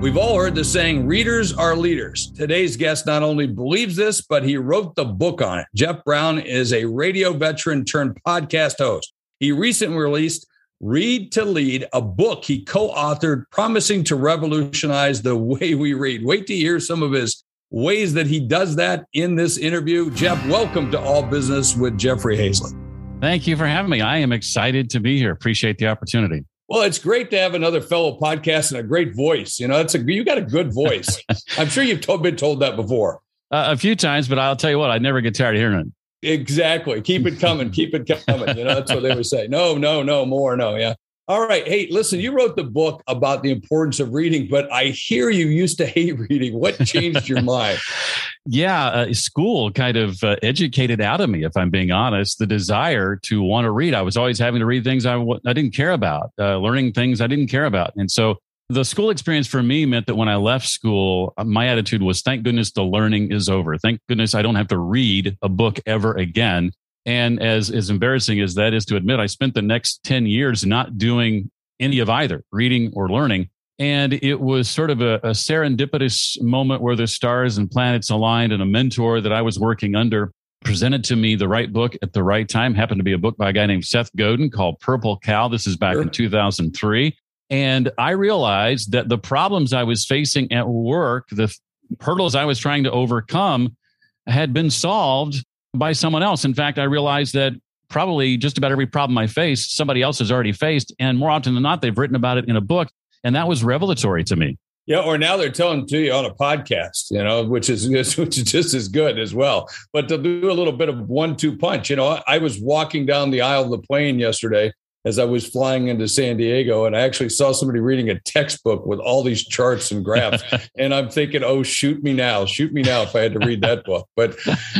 We've all heard the saying, readers are leaders. Today's guest not only believes this, but he wrote the book on it. Jeff Brown is a radio veteran turned podcast host. He recently released Read to Lead, a book he co authored promising to revolutionize the way we read. Wait to hear some of his ways that he does that in this interview. Jeff, welcome to All Business with Jeffrey Hayzlett. Thank you for having me. I am excited to be here. Appreciate the opportunity. Well, it's great to have another fellow podcast and a great voice. You know, it's a you got a good voice. I'm sure you've told, been told that before. Uh, a few times, but I'll tell you what, I never get tired of hearing it. Exactly. Keep it coming. keep it coming. You know, that's what they would say. No, no, no, more. No. Yeah. All right. Hey, listen, you wrote the book about the importance of reading, but I hear you used to hate reading. What changed your mind? Yeah, uh, school kind of uh, educated out of me, if I'm being honest, the desire to want to read. I was always having to read things I w- I didn't care about, uh, learning things I didn't care about. And so the school experience for me meant that when I left school, uh, my attitude was thank goodness the learning is over. Thank goodness I don't have to read a book ever again. And as, as embarrassing as that is to admit, I spent the next 10 years not doing any of either reading or learning. And it was sort of a, a, serendipitous moment where the stars and planets aligned and a mentor that I was working under presented to me the right book at the right time. Happened to be a book by a guy named Seth Godin called Purple Cow. This is back sure. in 2003. And I realized that the problems I was facing at work, the hurdles I was trying to overcome, had been solved by someone else. In fact, I realized that probably just about every problem I face, somebody else has already faced. And more often than not, they've written about it in a book. And that was revelatory to me. Yeah, or now they're telling to you on a podcast, you know, which is which is just as good as well. But to do a little bit of one-two punch, you know, I was walking down the aisle of the plane yesterday, as I was flying into San Diego, and I actually saw somebody reading a textbook with all these charts and graphs, and I'm thinking, "Oh, shoot me now, shoot me now!" If I had to read that book, but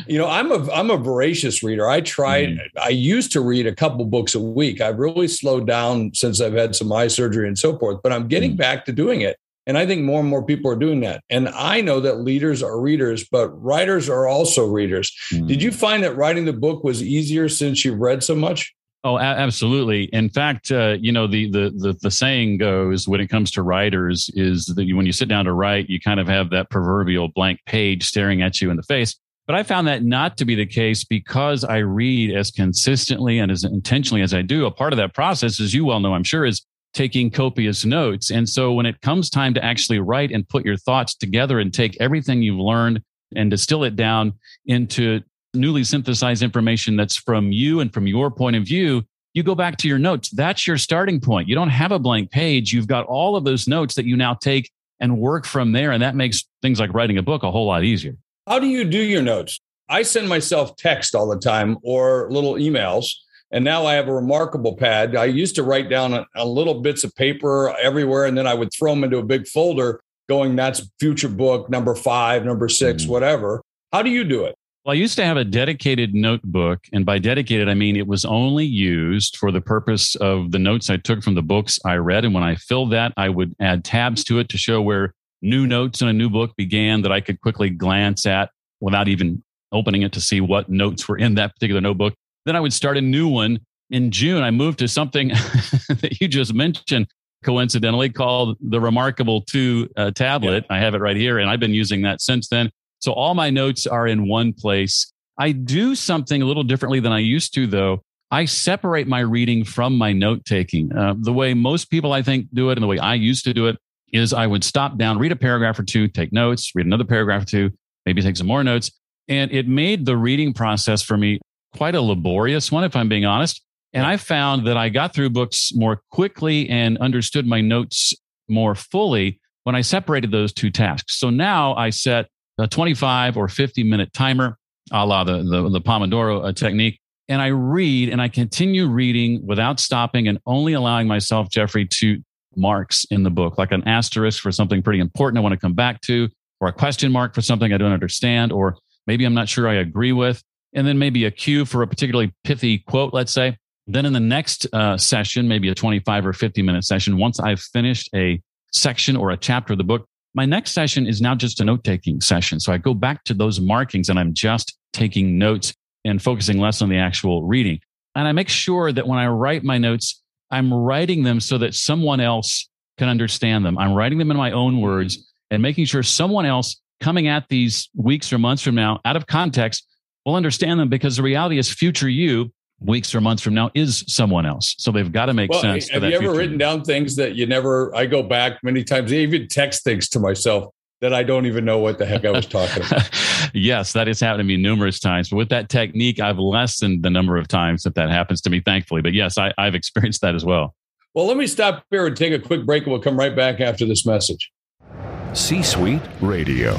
you know, I'm a I'm a voracious reader. I tried. Mm. I used to read a couple books a week. I've really slowed down since I've had some eye surgery and so forth, but I'm getting mm. back to doing it. And I think more and more people are doing that. And I know that leaders are readers, but writers are also readers. Mm. Did you find that writing the book was easier since you've read so much? Oh, absolutely. In fact, uh, you know the, the, the the saying goes when it comes to writers is that you, when you sit down to write, you kind of have that proverbial blank page staring at you in the face. But I found that not to be the case because I read as consistently and as intentionally as I do. A part of that process, as you well know, I'm sure, is taking copious notes. And so when it comes time to actually write and put your thoughts together and take everything you've learned and distill it down into newly synthesized information that's from you and from your point of view, you go back to your notes. That's your starting point. You don't have a blank page. You've got all of those notes that you now take and work from there. And that makes things like writing a book a whole lot easier. How do you do your notes? I send myself text all the time or little emails. And now I have a remarkable pad. I used to write down a, a little bits of paper everywhere, and then I would throw them into a big folder going, that's future book number five, number 6 mm-hmm. whatever. How do you do it? Well, I used to have a dedicated notebook, and by dedicated, I mean it was only used for the purpose of the notes I took from the books I read. And when I filled that, I would add tabs to it to show where new notes in a new book began that I could quickly glance at without even opening it to see what notes were in that particular notebook. Then I would start a new one. In June, I moved to something that you just mentioned, coincidentally, called the Remarkable 2 uh, tablet. Yeah. I have it right here, and I've been using that since then. So all my notes are in one place. I do something a little differently than I used to, though. I separate my reading from my note taking. Uh, the way most people, I think, do it and the way I used to do it is I would stop down, read a paragraph or two, take notes, read another paragraph or two, maybe take some more notes. And it made the reading process for me quite a laborious one, if I'm being honest. And I found that I got through books more quickly and understood my notes more fully when I separated those two tasks. So now I set a 25 or 50 minute timer, a la the, the, the Pomodoro uh, technique. And I read and I continue reading without stopping and only allowing myself, Jeffrey, to marks in the book, like an asterisk for something pretty important I want to come back to, or a question mark for something I don't understand, or maybe I'm not sure I agree with. And then maybe a cue for a particularly pithy quote, let's say. Then in the next uh, session, maybe a 25 or 50 minute session, once I've finished a section or a chapter of the book, my next session is now just a note taking session. So I go back to those markings and I'm just taking notes and focusing less on the actual reading. And I make sure that when I write my notes, I'm writing them so that someone else can understand them. I'm writing them in my own words and making sure someone else coming at these weeks or months from now out of context will understand them because the reality is future you weeks or months from now is someone else. So they've got to make well, sense. Have you ever written down things that you never, I go back many times, I even text things to myself that I don't even know what the heck I was talking about. yes, that has happened to me numerous times. But with that technique, I've lessened the number of times that that happens to me, thankfully. But yes, I, I've experienced that as well. Well, let me stop here and take a quick break, and we'll come right back after this message. C Suite Radio.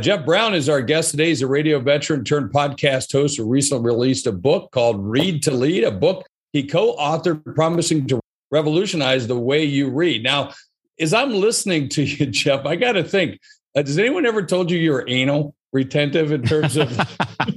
Jeff Brown is our guest today. He's a radio veteran turned podcast host who recently released a book called Read to Lead, a book he co authored promising to revolutionize the way you read. Now, as I'm listening to you, Jeff, I got to think uh, has anyone ever told you you're anal retentive in terms of.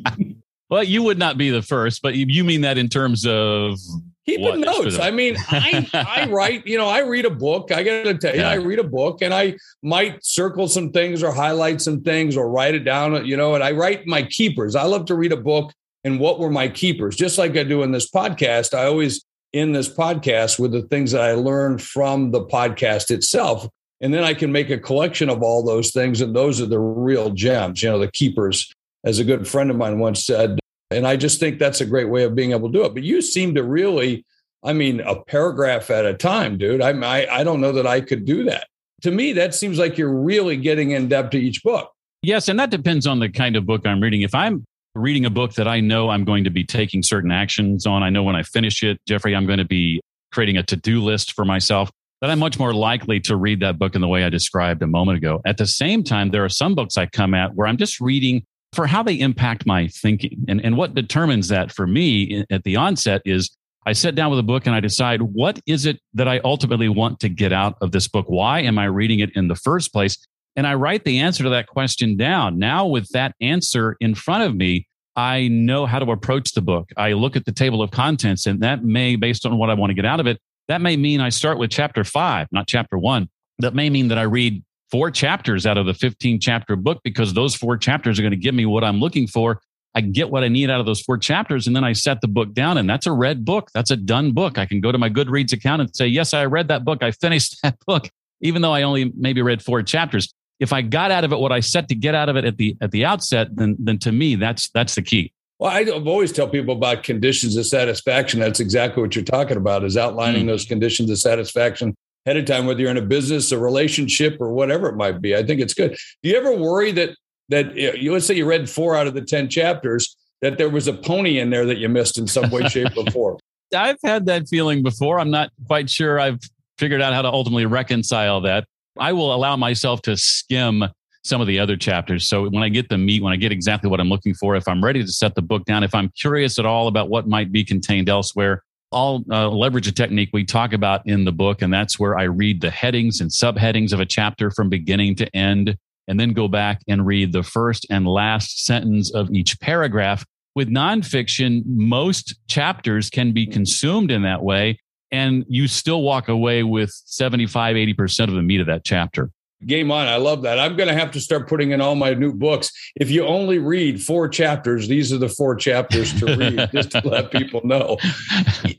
well, you would not be the first, but you mean that in terms of keeping notes. I mean, I, I write, you know, I read a book. I got to tell you, yeah. I read a book and I might circle some things or highlight some things or write it down, you know, and I write my keepers. I love to read a book and what were my keepers, just like I do in this podcast. I always in this podcast with the things that I learned from the podcast itself. And then I can make a collection of all those things. And those are the real gems, you know, the keepers. As a good friend of mine once said, and I just think that's a great way of being able to do it. But you seem to really, I mean, a paragraph at a time, dude. I, I, I don't know that I could do that. To me, that seems like you're really getting in depth to each book. Yes. And that depends on the kind of book I'm reading. If I'm reading a book that I know I'm going to be taking certain actions on, I know when I finish it, Jeffrey, I'm going to be creating a to do list for myself, that I'm much more likely to read that book in the way I described a moment ago. At the same time, there are some books I come at where I'm just reading for how they impact my thinking. And, and what determines that for me at the onset is I sit down with a book and I decide what is it that I ultimately want to get out of this book? Why am I reading it in the first place? And I write the answer to that question down. Now, with that answer in front of me, I know how to approach the book. I look at the table of contents, and that may, based on what I want to get out of it, that may mean I start with chapter five, not chapter one. That may mean that I read four chapters out of the 15 chapter book because those four chapters are going to give me what I'm looking for. I get what I need out of those four chapters and then I set the book down and that's a read book. That's a done book. I can go to my Goodreads account and say, yes, I read that book. I finished that book, even though I only maybe read four chapters. If I got out of it what I set to get out of it at the at the outset, then then to me that's that's the key. Well, I always tell people about conditions of satisfaction. That's exactly what you're talking about is outlining mm. those conditions of satisfaction ahead of time, whether you're in a business, a relationship, or whatever it might be. I think it's good. Do you ever worry that that you let's say you read four out of the ten chapters that there was a pony in there that you missed in some way, shape, or form? I've had that feeling before. I'm not quite sure I've figured out how to ultimately reconcile that. I will allow myself to skim some of the other chapters. So when I get the meat, when I get exactly what I'm looking for, if I'm ready to set the book down, if I'm curious at all about what might be contained elsewhere, I'll uh, leverage a technique we talk about in the book, and that's where I read the headings and subheadings of a chapter from beginning to end, and then go back and read the first and last sentence of each paragraph. With nonfiction, most chapters can be consumed in that way, and you still walk away with 75, 80% of the meat of that chapter. Game on. I love that. I'm going to have to start putting in all my new books. If you only read four chapters, these are the four chapters to read, just to let people know.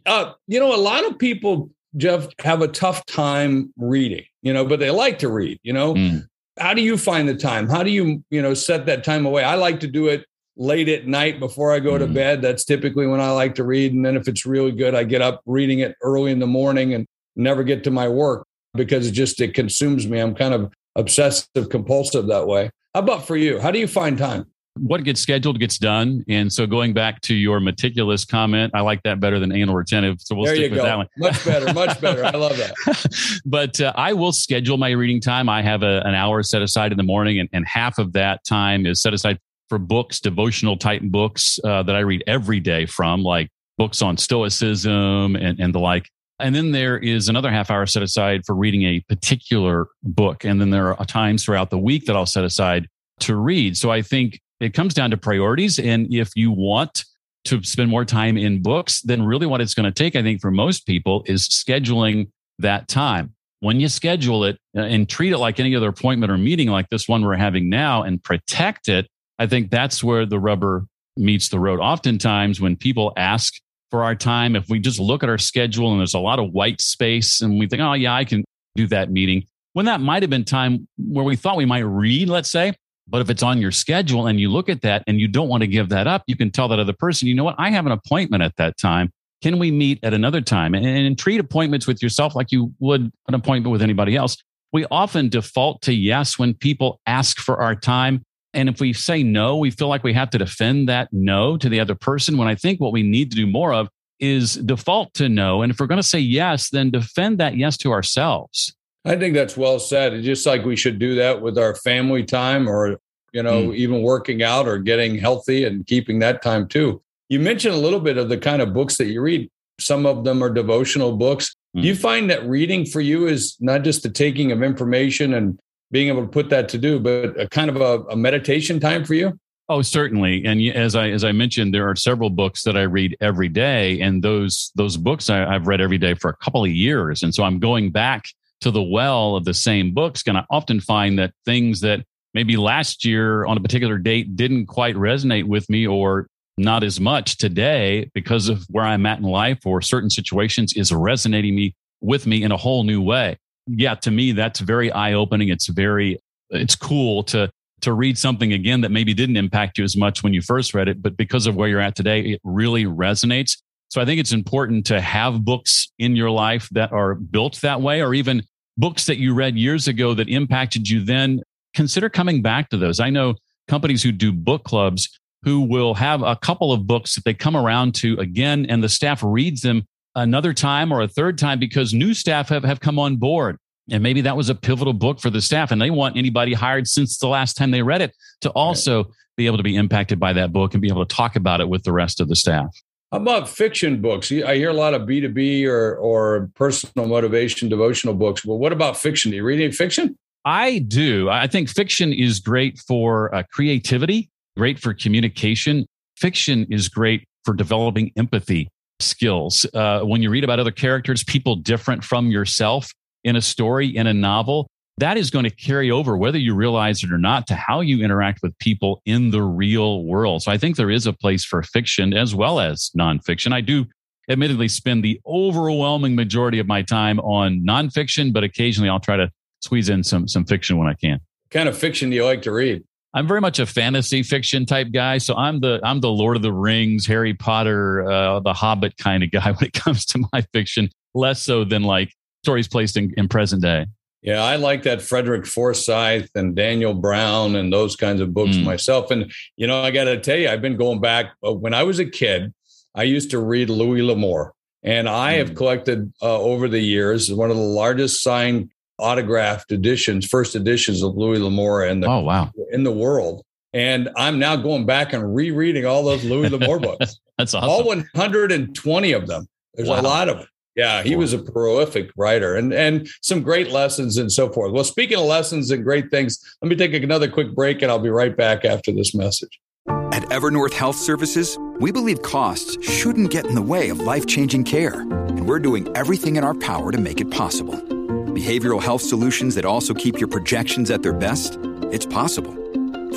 Uh, you know, a lot of people, Jeff, have a tough time reading, you know, but they like to read, you know. Mm. How do you find the time? How do you, you know, set that time away? I like to do it late at night before I go to mm. bed. That's typically when I like to read. And then if it's really good, I get up reading it early in the morning and never get to my work because it just it consumes me. I'm kind of obsessive compulsive that way. How about for you? How do you find time? What gets scheduled gets done. And so going back to your meticulous comment, I like that better than anal retentive. So we'll there stick with go. that one. Much better, much better. I love that. but uh, I will schedule my reading time. I have a, an hour set aside in the morning, and, and half of that time is set aside for books, devotional type books uh, that I read every day from, like books on stoicism and, and the like. And then there is another half hour set aside for reading a particular book. And then there are times throughout the week that I'll set aside to read. So I think it comes down to priorities. And if you want to spend more time in books, then really what it's going to take, I think, for most people is scheduling that time. When you schedule it uh, and treat it like any other appointment or meeting like this one we're having now and protect it, I think that's where the rubber meets the road. Oftentimes, when people ask for our time. If we just look at our schedule and there's a lot of white space and we think, oh, yeah, I can do that meeting, when that might have been time where we thought we might read, let's say. But if it's on your schedule and you look at that and you don't want to give that up, you can tell that other person, you know what, I have an appointment at that time. Can we meet at another time? And, and treat appointments with yourself like you would an appointment with anybody else. We often default to yes when people ask for our time. And if we say no, we feel like we have to defend that no to the other person. When I think what we need to do more of is default to no. And if we're going to say yes, then defend that yes to ourselves. I think that's well said. It's just like we should do that with our family time or, you know, mm. even working out or getting healthy and keeping that time too. You mentioned a little bit of the kind of books that you read. Some of them are devotional books. Mm. Do you find that reading for you is not just the taking of information and being able to put that to do, but a kind of a, a meditation time for you? Oh, certainly. And as I as I mentioned, there are several books that I read every day, and those those books I, have read every day for a couple of years, and so I'm going back to the well of the same books. And I often find that things that maybe last year on a particular date didn't quite resonate with me, or not as much today because of where I'm at in life or certain situations is resonating me with me in a whole new way yeah, to me, that's very eye opening. It's very, it's cool to, to read something again that maybe didn't impact you as much when you first read it, but because of where you're at today, it really resonates. So I think it's important to have books in your life that are built that way, or even books that you read years ago that impacted you then. Consider coming back to those. I know companies who do book clubs who will have a couple of books that they come around to again, and the staff reads them another time or a third time because new staff have, have come on board. And maybe that was a pivotal book for the staff, and they want anybody hired since the last time they read it to also right. be able to be impacted by that book and be able to talk about it with the rest of the staff. How about fiction books? I hear a lot of B2B or, or personal motivation devotional books. Well, what about fiction? Do you read any fiction? I do. I think fiction is great for uh, creativity, great for communication. Fiction is great for developing empathy skills. Uh, when you read about other characters, people different from yourself in a story, in a novel, that is going to carry over, whether you realize it or not, to how you interact with people in the real world. So I think there is a place for fiction as well as nonfiction. I do admittedly spend the overwhelming majority of my time on nonfiction, but occasionally I'll try to squeeze in some some fiction when I can. What kind of fiction do you like to read? I'm very much a fantasy fiction type guy. So I'm the I'm the Lord of the Rings, Harry Potter, uh, the Hobbit kind of guy when it comes to my fiction. Less so than like stories placed in, in present day. Yeah, I like that Frederick Forsyth and Daniel Brown and those kinds of books mm. myself. And you know, I got to tell you, I've been going back uh, when I was a kid. I used to read Louis L'Amour, and I mm. have collected uh, over the years one of the largest signed autographed editions, first editions of Louis L'Amour in the oh, wow. in the world. And I'm now going back and rereading all those Louis L'Amour books. That's awesome. All 120 of them. There's wow. a lot of them. Yeah, he was a prolific writer and and some great lessons and so forth. Well, speaking of lessons and great things, let me take another quick break and I'll be right back after this message. At Evernorth Health Services, we believe costs shouldn't get in the way of life-changing care, and we're doing everything in our power to make it possible Behavioral health solutions that also keep your projections at their best? It's possible.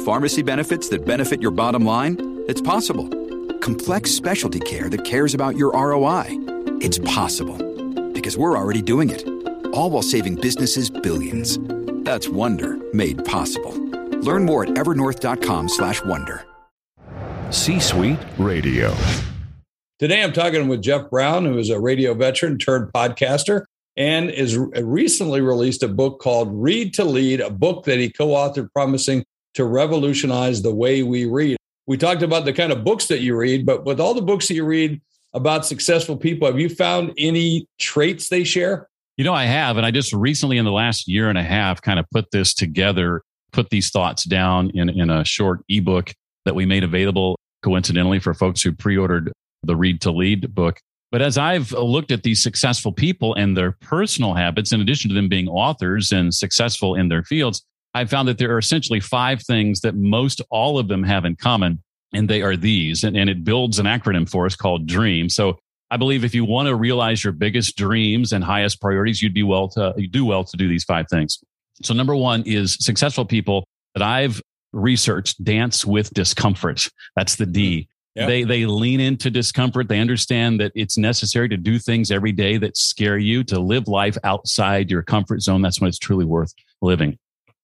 Pharmacy benefits that benefit your bottom line? It's possible. Complex specialty care that cares about your ROI? It's possible. Because we're already doing it. All while saving businesses billions. That's Wonder made possible. Learn more at evernorth.com/wonder. C-Suite Radio. Today, I'm talking with Jeff Brown, who is a radio veteran turned podcaster and is recently released a book called Read to Lead, a book that he co authored promising to revolutionize the way we read. We talked about the kind of books that you read, but with all the books that you read about successful people, have you found any traits they share? You know, I have. And I just recently, in the last year and a half, kind of put this together, put these thoughts down in, in a short ebook that we made available coincidentally for folks who pre ordered the Read to Lead book. But as I've looked at these successful people and their personal habits, in addition to them being authors and successful in their fields, I found that there are essentially five things that most all of them have in common. And they are these, and, and it builds an acronym for us called DREAM. So I believe if you want to realize your biggest dreams and highest priorities, you'd be well to you do well to do these five things. So number one is successful people that I've researched dance with discomfort. That's the D. They they lean into discomfort. They understand that it's necessary to do things every day that scare you, to live life outside your comfort zone. That's when it's truly worth living.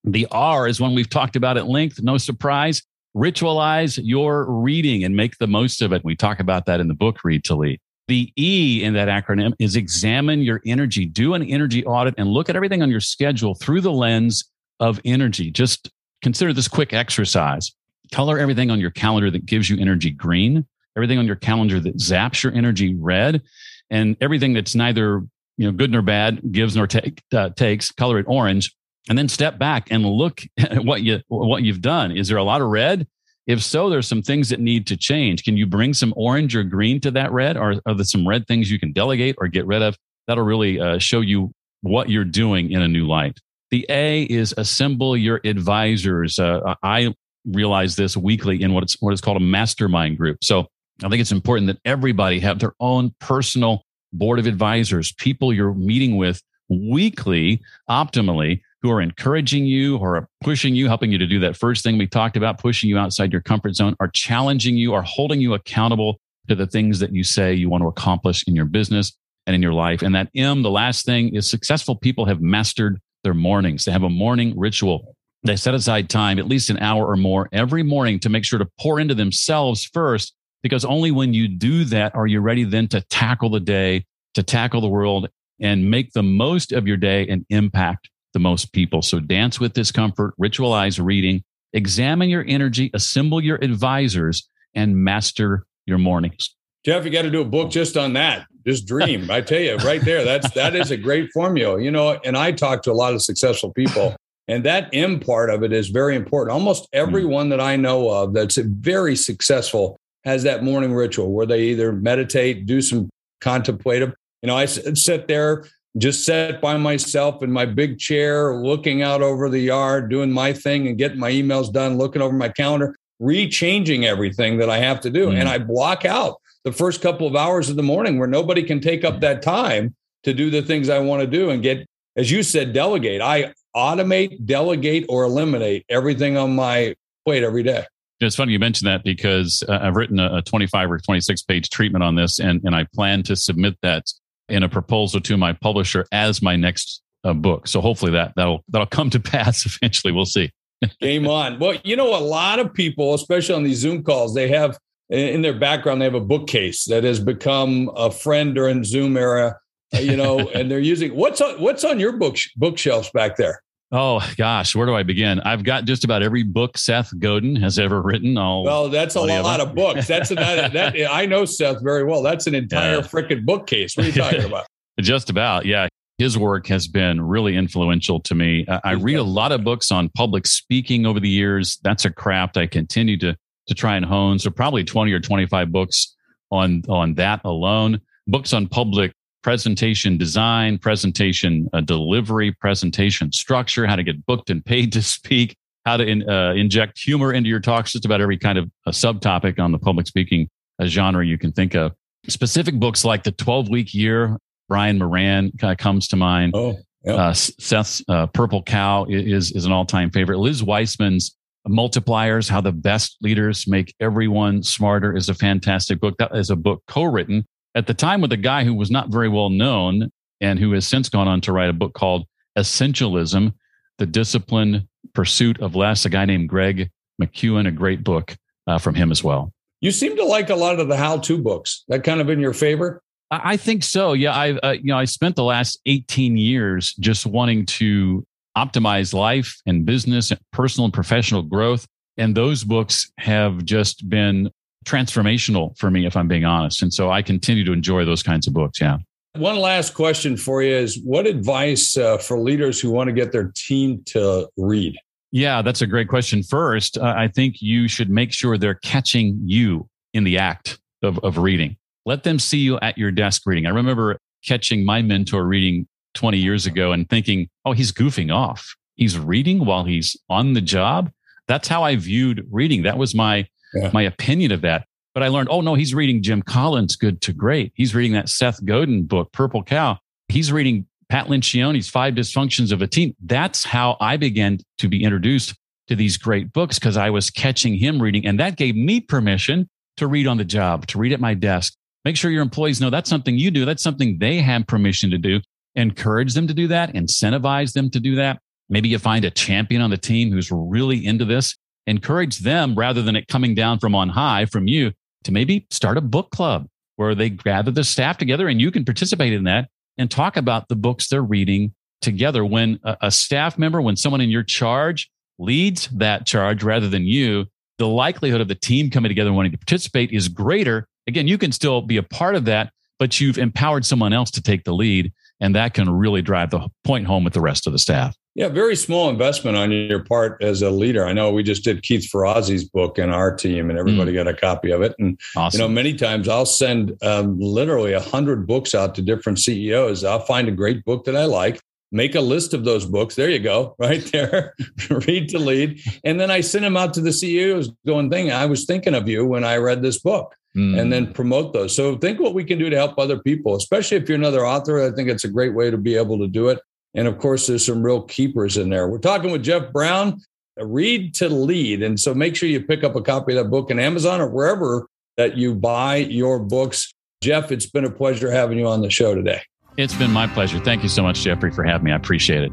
The R is one we've talked about at length. No surprise. Ritualize your reading and make the most of it. We talk about that in the book, Read to Lead. The E in that acronym is examine your energy. Do an energy audit and look at everything on your schedule through the lens of energy. Just consider this quick exercise color everything on your calendar that gives you energy green, everything on your calendar that zaps your energy red, and everything that's neither you know good nor bad gives nor take, uh, takes color it orange and then step back and look at what you what you've done. Is there a lot of red? If so there's some things that need to change. Can you bring some orange or green to that red? Or are there some red things you can delegate or get rid of? That'll really uh, show you what you're doing in a new light. The a is assemble your advisors. Uh, i realize this weekly in what it's what is called a mastermind group. So I think it's important that everybody have their own personal board of advisors, people you're meeting with weekly, optimally, who are encouraging you or pushing you, helping you to do that first thing we talked about, pushing you outside your comfort zone, are challenging you, are holding you accountable to the things that you say you want to accomplish in your business and in your life. And that M, the last thing is successful people have mastered their mornings. They have a morning ritual. They set aside time, at least an hour or more every morning to make sure to pour into themselves first, because only when you do that are you ready then to tackle the day, to tackle the world and make the most of your day and impact the most people. So dance with discomfort, ritualize reading, examine your energy, assemble your advisors, and master your mornings. Jeff, you got to do a book just on that. Just dream. I tell you, right there, that's that is a great formula. You know, and I talk to a lot of successful people and that M part of it is very important. Almost hmm. everyone that I know of that's very successful has that morning ritual where they either meditate, do some contemplative. You know, I sit there, just sit by myself in my big chair, looking out over the yard, doing my thing and getting my emails done, looking over my calendar, rechanging everything that I have to do. Mm. And I block out the first couple of hours of the morning where nobody can take up that time to do the things I want to do and get, as you said, delegate. I automate, delegate, or eliminate everything on my plate every day. It's funny you mentioned that because uh, I've written a, a 25 or 26 page treatment on this, and, and I plan to submit that in a proposal to my publisher as my next uh, book. So hopefully that that'll that'll come to pass eventually. We'll see. Game on. Well, you know, a lot of people, especially on these Zoom calls, they have in their background they have a bookcase that has become a friend during Zoom era you know, and they're using what's on what's on your book bookshelves back there. Oh gosh, where do I begin? I've got just about every book Seth Godin has ever written. All well, that's a lot of books. That's a, that, I know Seth very well. That's an entire yeah. freaking bookcase. What are you talking about? just about, yeah. His work has been really influential to me. I, I read a lot of books on public speaking over the years. That's a craft I continue to to try and hone. So probably twenty or twenty five books on on that alone. Books on public presentation design, presentation uh, delivery, presentation structure, how to get booked and paid to speak, how to in, uh, inject humor into your talks, just about every kind of a subtopic on the public speaking uh, genre you can think of. Specific books like the 12 week year, Brian Moran kind of comes to mind. Oh. Uh, Seth's uh, Purple Cow is is an all time favorite. Liz Wiseman's Multipliers: How the Best Leaders Make Everyone Smarter is a fantastic book. That is a book co-written at the time with a guy who was not very well known and who has since gone on to write a book called Essentialism: The Disciplined Pursuit of Less. A guy named Greg McKeown, a great book uh, from him as well. You seem to like a lot of the how-to books. That kind of in your favor? I think so. Yeah, I uh, you know I spent the last 18 years just wanting to optimize life and business and personal and professional growth and those books have just been transformational for me if I'm being honest. And so I continue to enjoy those kinds of books, yeah. One last question for you is what advice uh, for leaders who want to get their team to read? Yeah, that's a great question. First, uh, I think you should make sure they're catching you in the act of, of reading. Let them see you at your desk reading. I remember catching my mentor reading 20 years ago and thinking, oh, he's goofing off. He's reading while he's on the job. That's how I viewed reading. That was my yeah. my opinion of that. But I learned, oh no, he's reading Jim Collins' Good to Great. He's reading that Seth Godin book, Purple Cow. He's reading Pat Lencioni's Five Dysfunctions of a Team. That's how I began to be introduced to these great books because I was catching him reading. And that gave me permission to read on the job, to read at my desk. Make sure your employees know that's something you do. That's something they have permission to do. Encourage them to do that, incentivize them to do that. Maybe you find a champion on the team who's really into this. Encourage them rather than it coming down from on high from you to maybe start a book club where they gather the staff together and you can participate in that and talk about the books they're reading together. When a, a staff member, when someone in your charge leads that charge rather than you, the likelihood of the team coming together and wanting to participate is greater. Again, you can still be a part of that, but you've empowered someone else to take the lead. And that can really drive the point home with the rest of the staff. Yeah, very small investment on your part as a leader. I know we just did Keith Ferrazzi's book in our team, and everybody mm. got a copy of it. And awesome. you know, many times I'll send um, literally a hundred books out to different CEOs. I'll find a great book that I like, make a list of those books. There you go, right there. Read to lead, and then I send them out to the CEOs, going, "Thing, I was thinking of you when I read this book." Mm. And then promote those. So think what we can do to help other people, especially if you're another author. I think it's a great way to be able to do it. And of course, there's some real keepers in there. We're talking with Jeff Brown, Read to Lead. And so make sure you pick up a copy of that book in Amazon or wherever that you buy your books. Jeff, it's been a pleasure having you on the show today. It's been my pleasure. Thank you so much, Jeffrey, for having me. I appreciate it.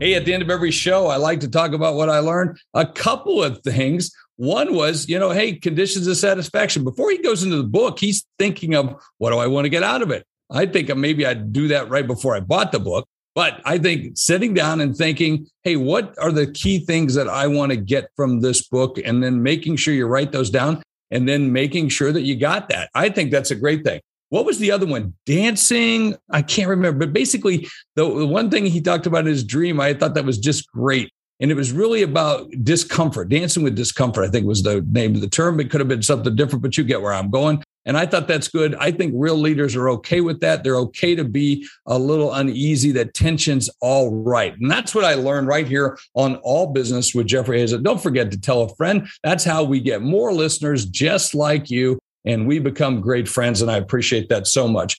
Hey, at the end of every show, I like to talk about what I learned. A couple of things. One was, you know, hey, conditions of satisfaction. Before he goes into the book, he's thinking of what do I want to get out of it? I think maybe I'd do that right before I bought the book. But I think sitting down and thinking, hey, what are the key things that I want to get from this book? And then making sure you write those down and then making sure that you got that. I think that's a great thing. What was the other one? Dancing? I can't remember. But basically, the, one thing he talked about in his dream, I thought that was just great. And it was really about discomfort, dancing with discomfort, I think was the name of the term. It could have been something different, but you get where I'm going. And I thought that's good. I think real leaders are okay with that. They're okay to be a little uneasy, that tension's all right. And that's what I learned right here on All Business with Jeffrey Hayzlett. Don't forget to tell a friend. That's how we get more listeners just like you. And we become great friends. And I appreciate that so much.